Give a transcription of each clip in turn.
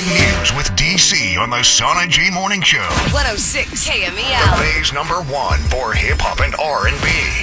Big news with DC on the Sana G Morning Show. 106 KMEL. The Bay's number one for hip hop and R&B.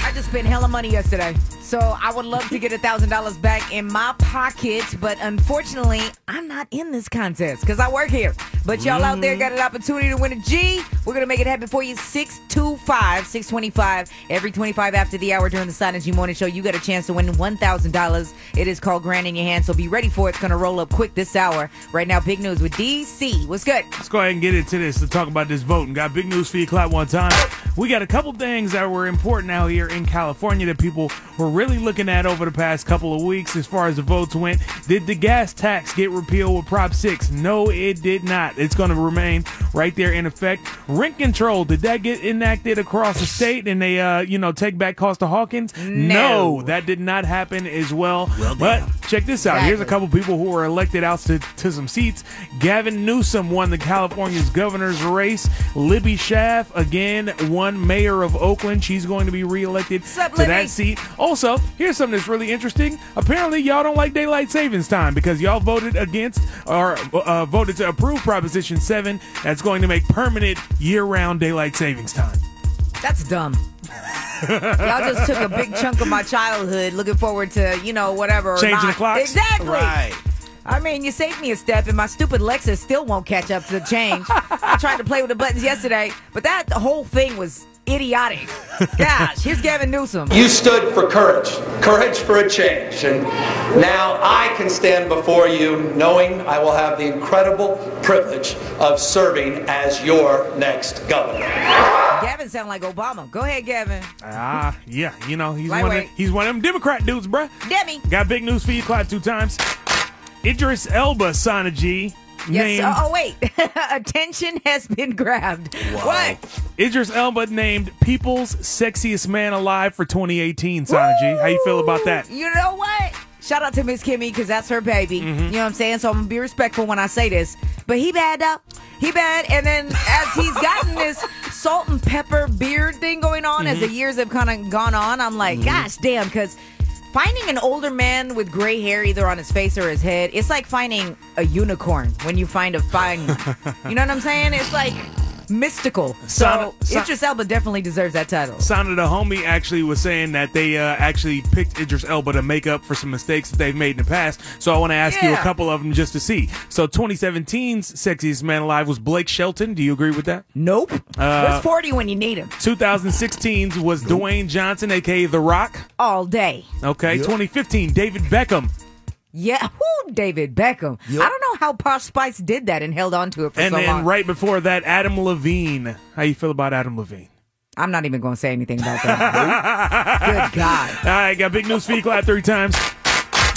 I just spent hella money yesterday. So I would love to get a thousand dollars back in my pocket, but unfortunately, I'm not in this contest because I work here. But y'all out there mm-hmm. got an opportunity to win a G. We're gonna make it happen for you. 625, 625. Every 25 after the hour during the Sana G Morning Show, you got a chance to win one thousand dollars. It is called Grand in Your Hand, so be ready for it. It's gonna roll up quick this hour. Right now, big news with DC. What's good? Let's go ahead and get into this to talk about this vote. And got big news for you, clap one time. We got a couple things that were important out here in California that people were really looking at over the past couple of weeks as far as the votes went. Did the gas tax get repealed with Prop 6? No, it did not. It's going to remain right there in effect. Rent control, did that get enacted across the state and they, uh, you know, take back Costa Hawkins? No. that did not happen as well. but check this out. Here's a couple people who were elected out to, to some seats. Gavin Newsom won the California's governor's race. Libby Schaaf again won mayor of Oakland. She's going to be reelected Sup, to Libby? that seat. Also, here's something that's really interesting. Apparently, y'all don't like daylight savings time because y'all voted against or uh, voted to approve Proposition 7 that's going to make permanent year-round daylight savings time. That's dumb. Y'all just took a big chunk of my childhood looking forward to, you know, whatever. or Changing the not. clocks? Exactly. Right. I mean, you saved me a step, and my stupid Lexus still won't catch up to the change. I tried to play with the buttons yesterday, but that whole thing was idiotic. Gosh, here's Gavin Newsom. You stood for courage, courage for a change. And now I can stand before you knowing I will have the incredible privilege of serving as your next governor. Gavin sound like Obama. Go ahead, Gavin. Ah, yeah, you know he's one of, he's one of them Democrat dudes, bruh. Demi. Got big news for you, clap two times. Idris Elba, Sana G, Yes. named Oh, oh, wait. Attention has been grabbed. What? Idris Elba named People's Sexiest Man Alive for 2018. Sana G, how you feel about that? You know what? Shout out to Miss Kimmy because that's her baby. Mm-hmm. You know what I'm saying? So I'm gonna be respectful when I say this. But he bad though. He bad. And then as he's gotten this salt and pepper beard thing going on, as Mm-hmm. the years have kind of gone on, I'm like, gosh damn, because finding an older man with gray hair either on his face or his head, it's like finding a unicorn when you find a fine one. you know what I'm saying? It's like mystical. So Sana- Sa- Idris Elba definitely deserves that title. Sana the homie actually was saying that they uh, actually picked Idris Elba to make up for some mistakes that they've made in the past. So I want to ask you a couple of them just to see. So 2017's Sexiest Man Alive was Blake Shelton. Do you agree with that? Nope. Uh, Where's 40 when you need him? 2016's was Dwayne Johnson, aka The Rock. All day. Okay. 2015, David Beckham. Yeah, whoo, David Beckham. I don't know how Posh Spice did that and held on to it for And so then long. right before that, Adam Levine. How you feel about Adam Levine? I'm not even going to say anything about that. Good God. All right, got big news for you. Clap three times.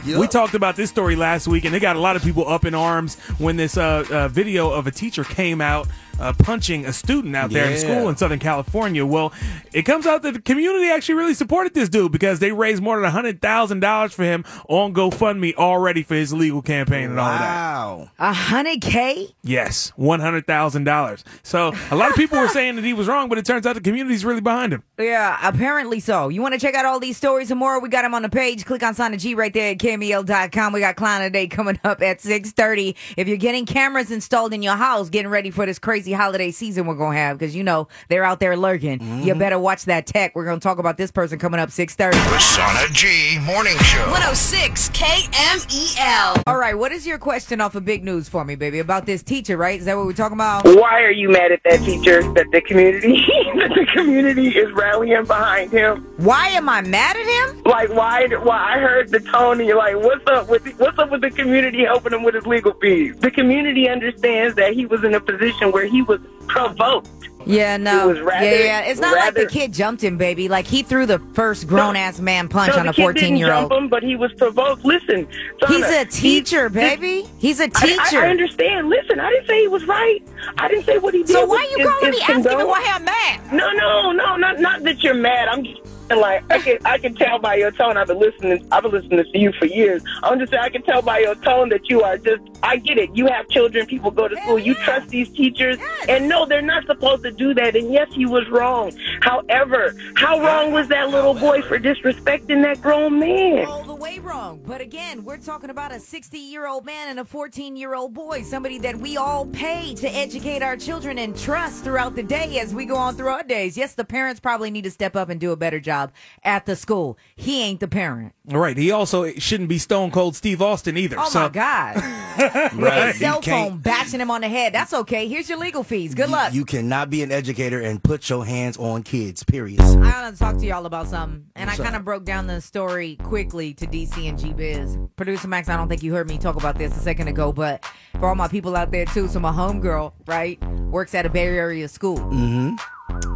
We talked about this story last week, and it got a lot of people up in arms when this uh, uh, video of a teacher came out uh, punching a student out there in school in Southern California. Well, it comes out that the community actually really supported this dude because they raised more than hundred thousand dollars for him on GoFundMe already for his legal campaign and all of that. Wow. A hundred K? Yes, one hundred thousand dollars. So a lot of people were saying that he was wrong, but it turns out the community's really behind him. Yeah, apparently so. You want to check out all these stories and more? We got them on the page. Click on Sana G right there at KMEL.com. We got Clown of the Day coming up at 6.30. If you're getting cameras installed in your house, getting ready for this crazy holiday season we're going to have, because you know they're out there lurking. You mm-hmm. better watch that tech. We're going to talk about this person coming up 6.30. The Sana G Morning Show. 106 KMEL. All right, what is your question off of big news for me, baby? About this teacher, right? Is that what we're talking about? Why are you mad at that teacher? That the community, that the community is rallying behind him. Why am I mad at him? Like why? Why I heard the tone and you're like, what's up with what's up with the community helping him with his legal fees? The community understands that he was in a position where he he was provoked. Yeah, no. Rather- yeah, yeah. It's not like the kid jumped him, baby. Like he threw the first grown ass man punch no, on a fourteen year old. him, but he was provoked. Listen, Donna, He's a teacher, he- baby. He's a teacher. I, I understand. Listen, I didn't say he was right. I didn't say what he did. so why was- you is- calling is me asking me why I'm mad? No, no, no, not not that you're mad. I'm saying, like I can I can tell by your tone. I've been listening. I've been listening to you for years. I'm just saying I can tell by your tone that you are just. I get it. You have children. People go to school. You trust these teachers, and no, they're not supposed to do that. And yes, he was wrong. However, how wrong was that little boy for disrespecting that grown man? Oh, All the way wrong. But again, we're talking about a 60 year old man and a 14 year old boy, somebody that we all pay to educate our children and trust throughout the day as we go on through our days. Yes, the parents probably need to step up and do a better job at the school. He ain't the parent. Right. He also shouldn't be Stone Cold Steve Austin either. Oh so my God. With Right. a cell phone bashing him on the head. That's okay. Here's your legal fees. Good You- luck. You, cannot be an educator and put your hands on kids. Period. I want to talk to y'all about something, and What's I kind of broke down the story quickly DC and G Biz. Producer Max, I don't think you heard me talk about this a second ago, but for all my people out there too, so my homegirl, right, works at a Bay Area school. Mm-hmm.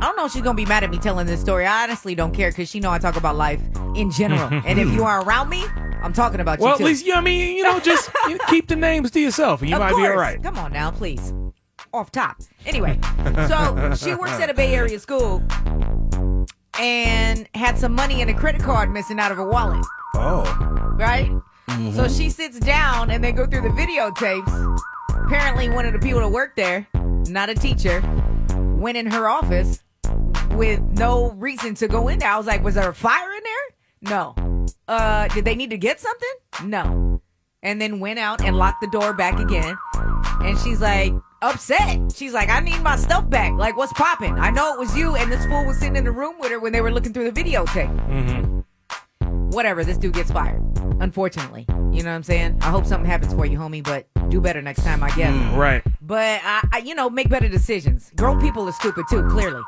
I don't know if she's gonna be mad at me telling this story. I honestly don't care because she know I talk about life in general, and if you are around me, I'm talking about well, you at too. least you know, I mean, you know, just you keep the names to yourself, and you Of might be all right. Come on now, please. Off top. Anyway, so she works at a Bay Area school and had some money and a credit card missing out of her wallet, Oh. right? So she sits down and they go through the videotapes. Apparently, one of the people that worked there, not a teacher, went in her office with no reason to go in there. I was like, was there a fire in there? No. Uh, did they need to get something? No. And then went out and locked the door back again. And she's like, upset. She's like, I need my stuff back. Like, what's popping? I know it was you, and this fool was sitting in the room with her when they were looking through the videotape. Whatever, this dude gets fired. Unfortunately. You know what I'm saying? I hope something happens for you, homie, but do better next time, I guess. Mm, right. But I, I, you know, make better decisions. Grown people are stupid too, clearly.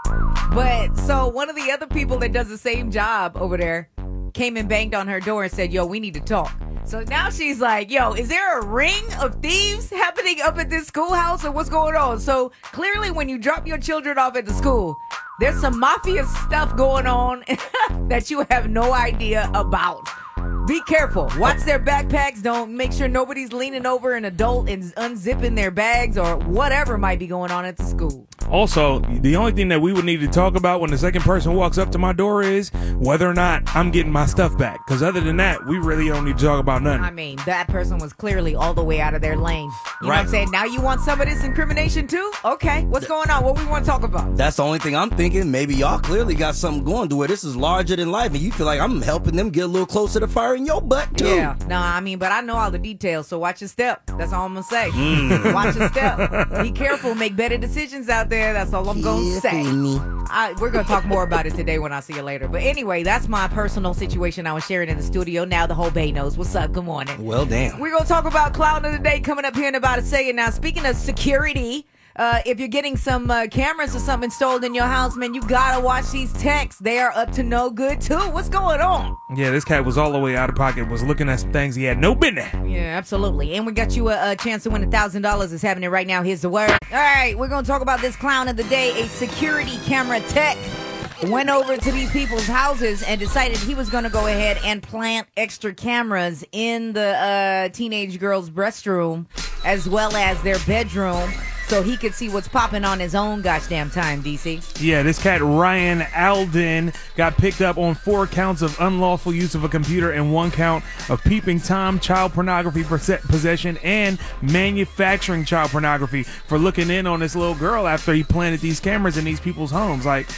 But so one of the other people that does the same job over there came and banged on her door and said, "Yo, we need to talk." So now she's like, "Yo, is there a ring of thieves happening up at this schoolhouse, or what's going on?" So clearly, when you drop your children off at the school, there's some mafia stuff going on that you have no idea about. Be careful. Watch their backpacks. Don't make sure nobody's leaning over an adult and unzipping their bags or whatever might be going on at the school. Also, the only thing that we would need to talk about when the second person walks up to my door is whether or not I'm getting my stuff back. Because other than that, we really don't need to talk about nothing. I mean, that person was clearly all the way out of their lane. You know what I'm Right. saying? Now you want some of this incrimination too? Okay. What's going on? What we want to talk about? That's the only thing I'm thinking. Maybe y'all clearly got something going to where this is larger than life, and you feel like I'm helping them get a little closer to fire your butt too. Yeah. No, I mean, but I know all the details, so watch your step. That's all I'm gonna say. Mm. Watch your step. Be careful. Make better decisions out there. That's all I'm gonna say. I, we're gonna talk more about it today when I see you later. But anyway, that's my personal situation I was sharing in the studio. Now the whole bay knows. What's up? Good morning. Well, damn. We're gonna talk about clown of the day coming up here in about a second. Now, speaking of security, uh, if you're getting some uh, cameras or something installed in your house, man, you gotta watch these texts. They are up to no good too. What's going on? yeah, this cat was all the way out of pocket, was looking at some things he had no business. Yeah, absolutely. And we got you a, a chance to win a thousand dollars. Is happening right now. Here's the word. All right, we're gonna talk about this clown of the day. A security camera tech went over to these people's houses and decided he was gonna go ahead and plant extra cameras in the uh, teenage girl's restroom as well as their bedroom. So he could see what's popping on his own gosh damn time, DC. Yeah, this cat Ryan Alden got picked up on four counts of unlawful use of a computer and one count of peeping tom, child pornography possession, and manufacturing child pornography for looking in on this little girl after he planted these cameras in these people's homes. Like,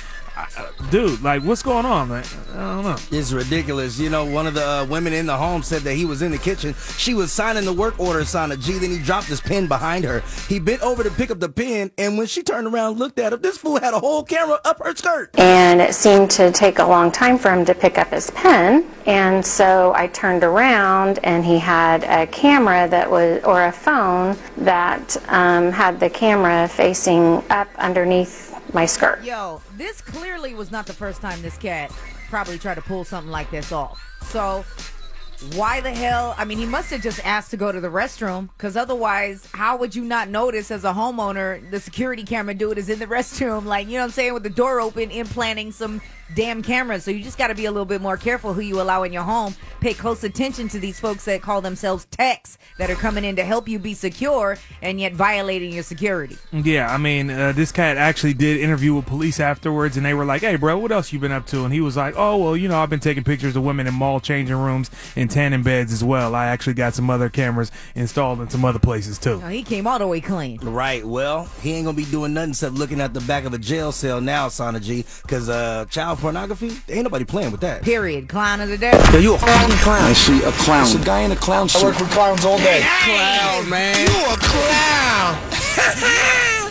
dude, like, what's going on, man? I don't know. It's ridiculous. You know, one of the uh, women in the home said that he was in the kitchen. She was signing the work order sign of G. Then he dropped his pen behind her. He bent over to pick up the pen, and when she turned around and looked at him, this fool had a whole camera up her skirt. and it seemed to take a long time for him to pick up his pen. And so I turned around, and he had a camera that was, or a phone that um, had the camera facing up underneath my skirt. Yo, this clearly was not the first time this cat probably tried to pull something like this off. So why the hell? I mean, he must have just asked to go to the restroom because otherwise, how would you not notice as a homeowner the security camera dude is in the restroom? Like, you know what I'm saying? With the door open, implanting some damn cameras. So you just got to be a little bit more careful who you allow in your home. Pay close attention to these folks that call themselves techs that are coming in to help you be secure and yet violating your security. Yeah, I mean, uh, this cat actually did interview with police afterwards, and they were like, "Hey, bro, what else you been up to?" And he was like, "Oh, well, you know, I've been taking pictures of women in mall changing rooms and tanning beds as well. I actually got some other cameras installed in some other places too." Oh, he came all the way clean. Right. Well, he ain't gonna be doing nothing except looking at the back of a jail cell now, Sana G. Because uh, child pornography, ain't nobody playing with that. Period. Clown of the day. Yo, you a fucking clown. I see a clown. It's a guy in a clown suit. I work with clowns all day. Clown, man. You a clown.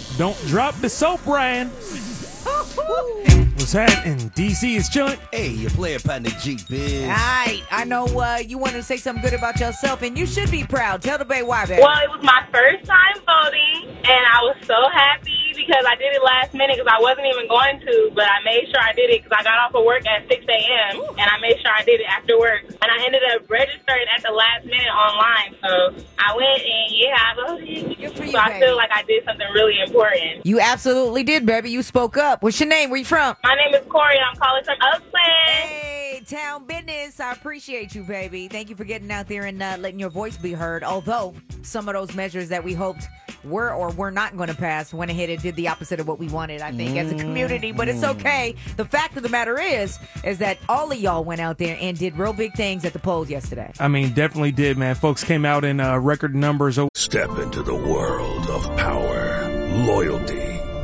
Don't drop the soap, Ryan. What's happening? DC is chilling. Hey, your player partner G Biz. All right, I know uh, you wanted to say something good about yourself, and you should be proud. Tell the Bay why, baby. Well, it was my first time voting, and I was so happy because I did it last minute because I wasn't even going to, but I made sure I did it because I got off of work at 6 a.m. and I made sure I did it after work. And I ended up registering at the last minute online, so I went and yeah, I voted. Good for you, so I baby. feel like I did something really important. You absolutely did, baby. You spoke up. What's your name? Where you from? My name is Corey, I'm calling from Oakland. Hey, town business. I appreciate you, baby. Thank you for getting out there and uh, letting your voice be heard. Although some of those measures that we hoped were or were not going to pass went ahead and did the opposite of what we wanted, I think, as a community. But it's okay. The fact of the matter is, is that all of y'all went out there and did real big things at the polls yesterday. I mean, definitely did, man. Folks came out in uh, record numbers. Step into the world of power, loyalty,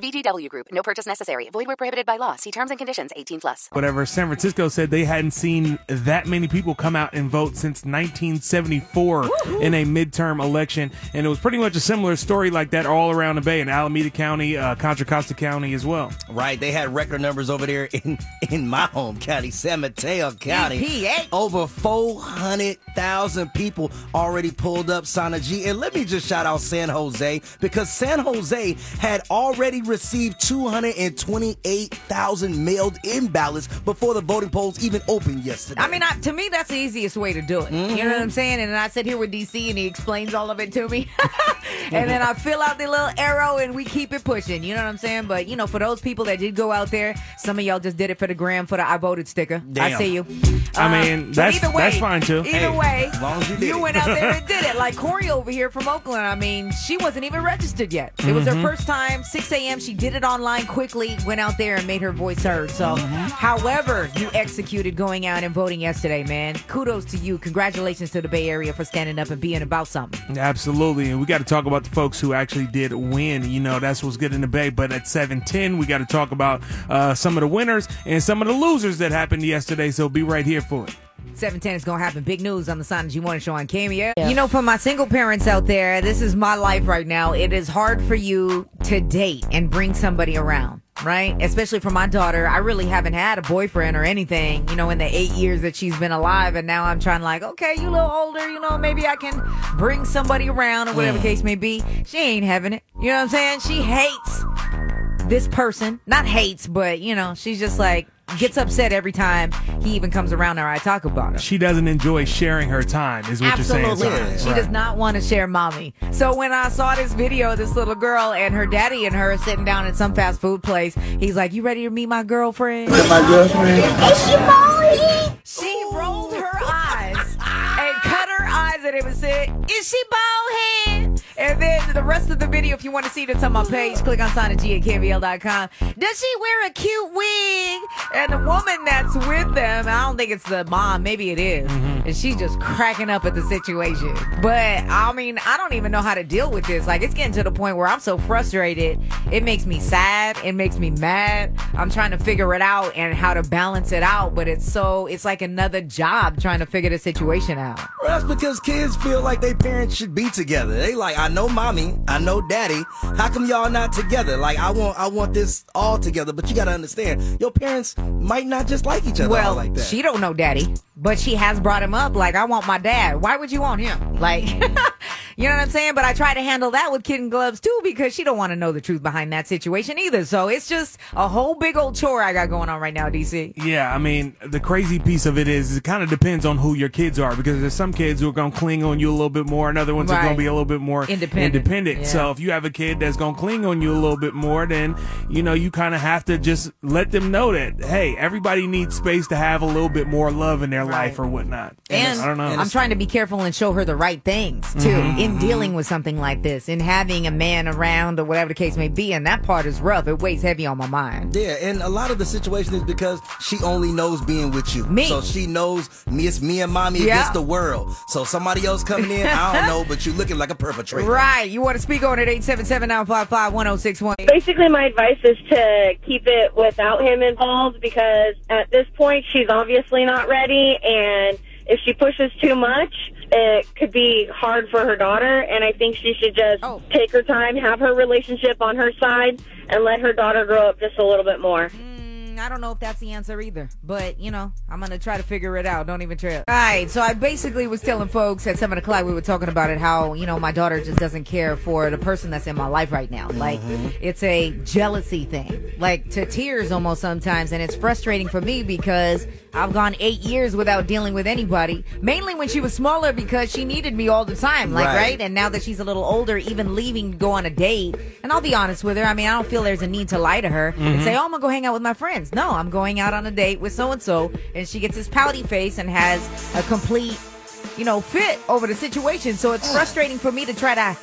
VGW Group. No purchase necessary. Void where prohibited by law. See terms and conditions. 18 plus. Whatever. San Francisco said they hadn't seen that many people come out and vote since 1974 in a midterm election, and it was pretty much a similar story like that all around the Bay in Alameda County, uh, Contra Costa County as well. Right, they had record numbers over there in in my home county, San Mateo County. EPA. Over 400,000 people already pulled up Sana G. And let me just shout out San Jose because San Jose had already received 228,000 mailed in ballots before the voting polls even opened yesterday. I mean, I, to me, that's the easiest way to do it. You know what I'm saying? And then I sit here with DC and he explains all of it to me. and then I fill out the little arrow and we keep it pushing. You know what I'm saying? But, you know, for those people that did go out there, some of y'all just did it for the gram for the I voted sticker. I see you. I Uh, mean, but that's- way, that's fine, too. Either Hey, way, as long as you did it. went out there and did it. Like Corey over here from Oakland. I mean, she wasn't even registered yet. It was Mm-hmm. her first time, 6 a.m. She did it online quickly, went out there and made her voice heard. So, Mm-hmm. however, you executed going out and voting yesterday, man. Kudos to you. Congratulations to the Bay Area for standing up and being about something. Absolutely, and we got to talk about the folks who actually did win. You know, that's what's good in the Bay. But at seven ten, we got to talk about uh, some of the winners and some of the losers that happened yesterday. So be right here for it. 710 is going to happen. Big news on the Sana G Morning Show on KMEL. You know, for my single parents out there, this is my life right now. It is hard for you to date and bring somebody around, right? Especially for my daughter. I really haven't had a boyfriend or anything, you know, in the eight years that she's been alive. And now I'm trying like, okay, you a little older, you know, maybe I can bring somebody around or whatever the case may be. She ain't having it. You know what I'm saying? She hates this person. Not hates, but, you know, she's just like, gets upset every time he even comes around or I talk about her. She doesn't enjoy sharing her time, is what Absolutely. you're saying. Absolutely. She Right. does not want to share mommy. So when I saw this video of this little girl and her daddy and her sitting down at some fast food place, he's like, You ready to meet my girlfriend? my girlfriend? She rolled her eyes and cut her eyes at him and said, Is she bald head? And then the rest of the video, if you want to see it, it's on my page. Click on Sana G at KMEL.com. Does she wear a cute wig? And the woman that's with them, I don't think it's the mom, maybe it is, mm-hmm. and she's just cracking up at the situation. But I mean, I don't even know how to deal with this. Like, it's getting to the point where I'm so frustrated. It makes me sad. It makes me mad. I'm trying to figure it out and how to balance it out. But it's so, it's like another job trying to figure the situation out. Well, that's because kids feel like their parents should be together. They like, I know mommy, I know daddy. How come y'all not together? Like, I want, I want this all together. But you gotta understand, your parents might not just like each other well, all like that. she don't know daddy, but she has brought him up. Like, I want my dad. Why would you want him? Like, you know what I'm saying? But I try to handle that with kid gloves too because she don't want to know the truth behind that situation either. So it's just a whole big old chore I got going on right now, DC. Yeah, I mean, the crazy piece of it is it kind of depends on who your kids are because there's some kids who are going to cling on you a little bit more and other ones are going to be a little bit more Independent. independent. Yeah. So if you have a kid that's going to cling on you a little bit more, then, you know, you kind of have to just let them know that, hey, everybody needs space to have a little bit more love in their life or whatnot. And I don't know. I'm trying to be careful and show her the right things too Mhm. in dealing with something like this, in having a man around or whatever the case may be. And that part is rough. It weighs heavy on my mind. Yeah, and a lot of the situation is because she only knows being with you. Me. So she knows me, it's me and mommy Yeah. against the world. So somebody else coming in, I don't know, but you're looking like a perpetrator. Right. You want to speak on it? 877-955-1061. Basically, my advice is to keep it without him involved because at this point, she's obviously not ready. And if she pushes too much, it could be hard for her daughter. And I think she should just take her time, have her relationship on her side, and let her daughter grow up just a little bit more. Mm, I don't know if that's the answer either, but you know, I'm gonna try to figure it out. Don't even trip. All right, so I basically was telling folks at seven o'clock we were talking about it how you know my daughter just doesn't care for the person that's in my life right now. Like it's a jealousy thing, like to tears almost sometimes, and it's frustrating for me because I've gone eight years without dealing with anybody. Mainly when she was smaller because she needed me all the time, like Right. right. And now that she's a little older, even leaving to go on a date, and I'll be honest with her. I mean, I don't feel there's a need to lie to her and Mhm. say, "Oh, I'm gonna go hang out with my friends." No, I'm going out on a date with so and so, and she gets this pouty face and has a complete, you know, fit over the situation. So it's frustrating for me to try to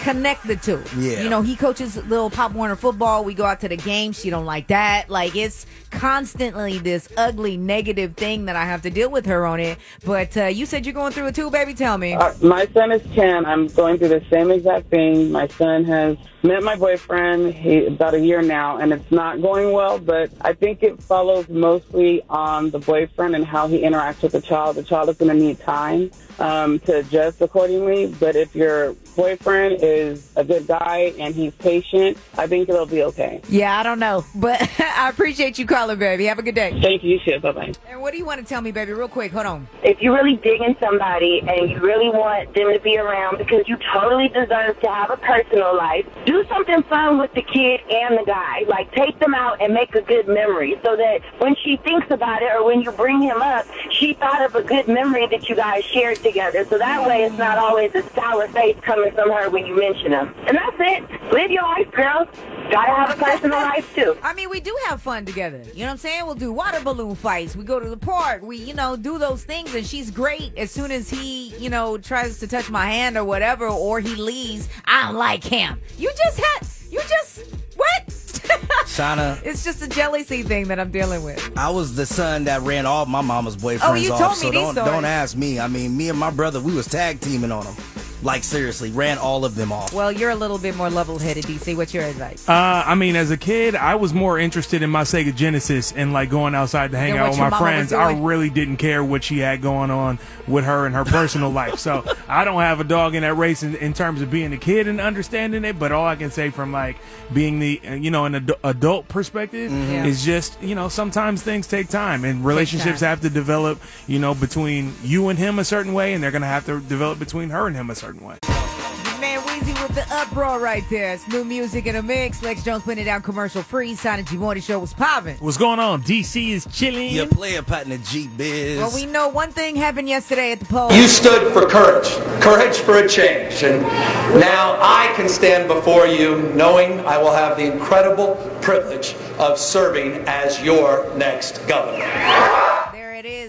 connect the two. Yeah. You know, he coaches little Pop Warner football. We go out to the game. She don't like that. Like it's constantly this ugly negative thing that I have to deal with her on it. But uh, you said you're going through it too, baby. Tell me. Uh, my son is 10. I'm going through the same exact thing. My son has met my boyfriend he, about a year now, and it's not going well, but I think it follows mostly on the boyfriend and how he interacts with the child. The child is going to need time um, to adjust accordingly, but if your boyfriend is a good guy and he's patient, I think it'll be okay. Yeah, I don't know, but I appreciate you calling, baby. Have a good day. Thank you. too Bye bye. And what do you want to tell me, baby? Real quick. Hold on. if you're really digging somebody and you really want them to be around because you totally deserve to have a personal life, do something fun with the kid and the guy. Like take them out and make a good memory so that when she thinks about it or when you bring him up, she thought of a good memory that you guys shared together. So that way it's not always a sour face coming from her when you mention him. And that's it. Live your life, girls. Gotta have a personal life too. I mean, we do have fun together. You know what I'm saying? We'll do water balloon fights. We go to the park. We, you know, do those things. And she's great. As soon as he, you know, tries to touch my hand or whatever, or he leaves, I don't like him. You just had, you just, what? Shauna, It's just a jealousy thing that I'm dealing with. I was the son that ran all my mama's boyfriends Oh, you off. told me so these don't stories. don't ask me. I mean, me and my brother, we was tag teaming on them. Like seriously, ran all of them off. Well, you're a little bit more level-headed, DC. What's your advice? Uh, I mean, as a kid, I was more interested in my Sega Genesis and like going outside to hang Than out what with your my mama was friends. I doing? really didn't care what she had going on with her and her personal life. So I don't have a dog in that race in, in terms of being a kid and understanding it. But all I can say from like being the uh, you know an adu- adult perspective Yeah. is just you know sometimes things take time and relationships time. have to develop you know between you and him a certain way, and they're gonna have to develop between her and him a certain way. Man, Weezy with the uproar right there. It's new music in a mix. Lex Jones putting it down commercial free. Sana G Morning Show was popping. What's going on? DC is chilling. Your player partner G Biz. Well, we know one thing happened yesterday at the poll. You stood for courage, courage for a change. And now I can stand before you knowing I will have the incredible privilege of serving as your next governor.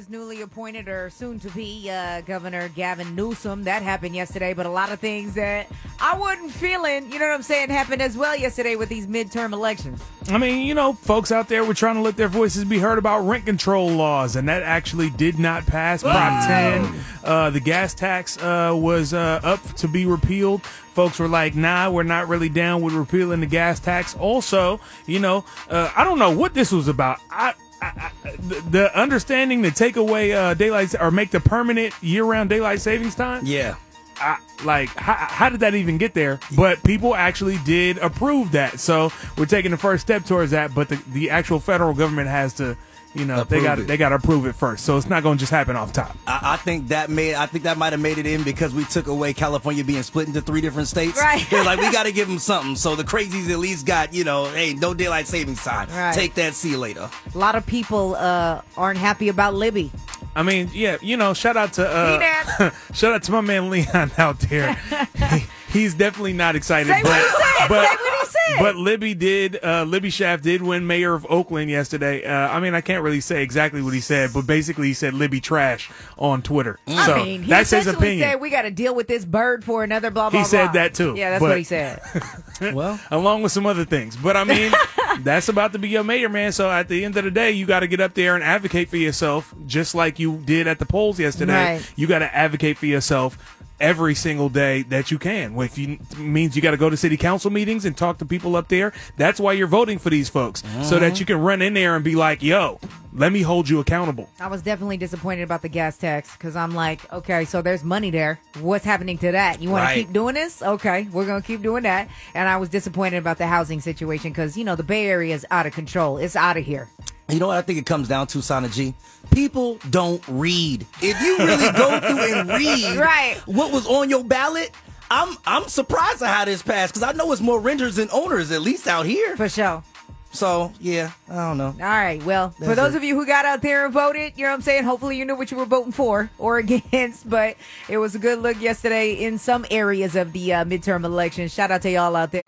Is. Newly appointed or soon to be uh, Governor Gavin Newsom. That happened yesterday, but a lot of things that I wasn't feeling, you know what I'm saying, happened as well yesterday with these midterm elections. I mean, you know, folks out there were trying to let their voices be heard about rent control laws, and that actually did not pass. Prop 10, uh, the gas tax uh, was uh, up to be repealed. Folks were like, nah, we're not really down with repealing the gas tax. Also, you know, uh, I don't know what this was about. I, I, I, the, the understanding to take away uh, daylight or make the permanent year-round daylight savings time. Yeah. I, like how, how did that even get there? But people actually did approve that, so we're taking the first step towards that. But the, the actual federal government has to, you know, they got it. they got to approve it first. So it's not going to just happen off top. I, I think that made. I think that might have made it in because we took away California being split into three different states. Right. They're like, we got to give them something. So the crazies at least got, you know, hey, no daylight savings time. Right. Take that. See you later. A lot of people uh, aren't happy about Libby. I mean, yeah, you know, shout out to uh, shout out to my man Leon out there. He- he's definitely not excited. Say but, what he said. But, Say what he said. But Libby did. Uh, Libby Schaaf did win mayor of Oakland yesterday. Uh, I mean, I can't really say exactly what he said, but basically he said Libby trash on Twitter. I So mean, he that's his opinion. said we got to deal with this bird for another blah blah. He said blah. that too, Yeah, that's but- what he said. well, along with some other things. But I mean, that's about to be your mayor, man. So at the end of the day, you got to get up there and advocate for yourself, just like you did at the polls yesterday. Right. You got to advocate for yourself every single day that you can. If you means you got to go to city council meetings and talk to people up there. That's why you're voting for these folks, so that uh-huh. you can run in there and be like, "Yo, let me hold you accountable." I was definitely disappointed about the gas tax because I'm like, okay, so there's money there. What's happening to that? You want Right. to keep doing this? Okay, we're gonna keep doing that. And I was disappointed about the housing situation because you know the Bay Area is out of control. It's out of here. You know what I think it comes down to, Sana G? People don't read. If you really go through and read Right. what was on your ballot, I'm I'm surprised at how this passed because I know it's more renters than owners, at least out here. For sure. So yeah, I don't know. All right. Well, for those it. of you who got out there and voted, you know what I'm saying? Hopefully you knew what you were voting for or against, but it was a good look yesterday in some areas of the uh, midterm election. Shout out to y'all out there.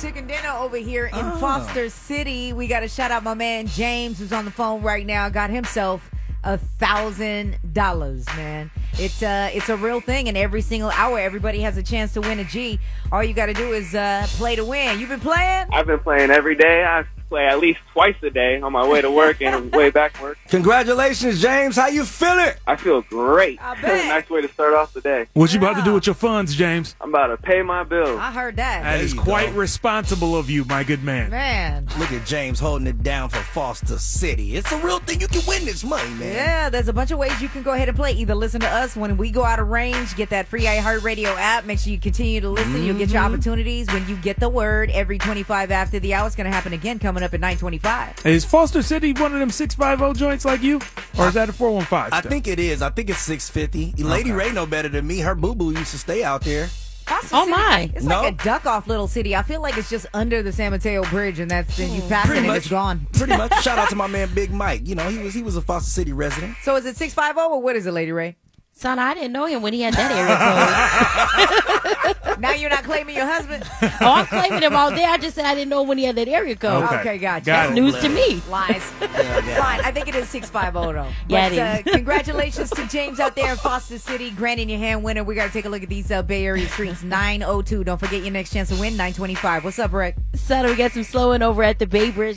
Chicken dinner over here in Ah. Foster City. We got to shout out my man James, who's on the phone right now. Got himself a thousand dollars, man. It's uh, it's a real thing, and every single hour, everybody has a chance to win a G. All you got to do is uh, play to win. You've been playing? I've been playing every day. I play at least twice a day on my way to work and way back from work. Congratulations, James. How you feeling? I feel great. I bet. nice way to start off the day. What you about to do with your funds, James? I'm about to pay my bills. I heard that. That is quite responsible of you, my good man. Man. Look at James holding it down for Foster City. It's a real thing. You can win this money, man. Yeah, there's a bunch of ways you can go ahead and play. Either listen to us when we go out of range, get that free iHeartRadio app. Make sure you continue to listen. You'll get your mm-hmm. opportunities when you get the word every 25 after the hour. It's going to happen again coming up at 925. Is Foster City one of them six five zero joints like you, or is that a four one five? I think it is. I think it's 650. Lady Ray know better than me. Her boo boo used to stay out there. Foster Oh, City, my. It's No. like a duck off little city. I feel like it's just under the San Mateo Bridge, and that's then you pass it Pretty and it's gone. Pretty much. Shout out to my man Big Mike. You know, he was he was a Foster City resident. So is it 650 or what is it, Lady Ray? Son, I didn't know him when he had that area code. now you're not claiming your husband? oh, I'm claiming him all day. I just said I didn't know when he had that area code. Okay, gotcha. That's news to me. Lies. Fine. I think it is 650 though. Yeah, but, it is. Uh, congratulations to James out there in Foster City, Grand in Your Hand winner. We got to take a look at these uh, Bay Area streets. 902. Don't forget your next chance to win. 925. What's up, Rick? Son, we got some slowing over at the Bay Bridge.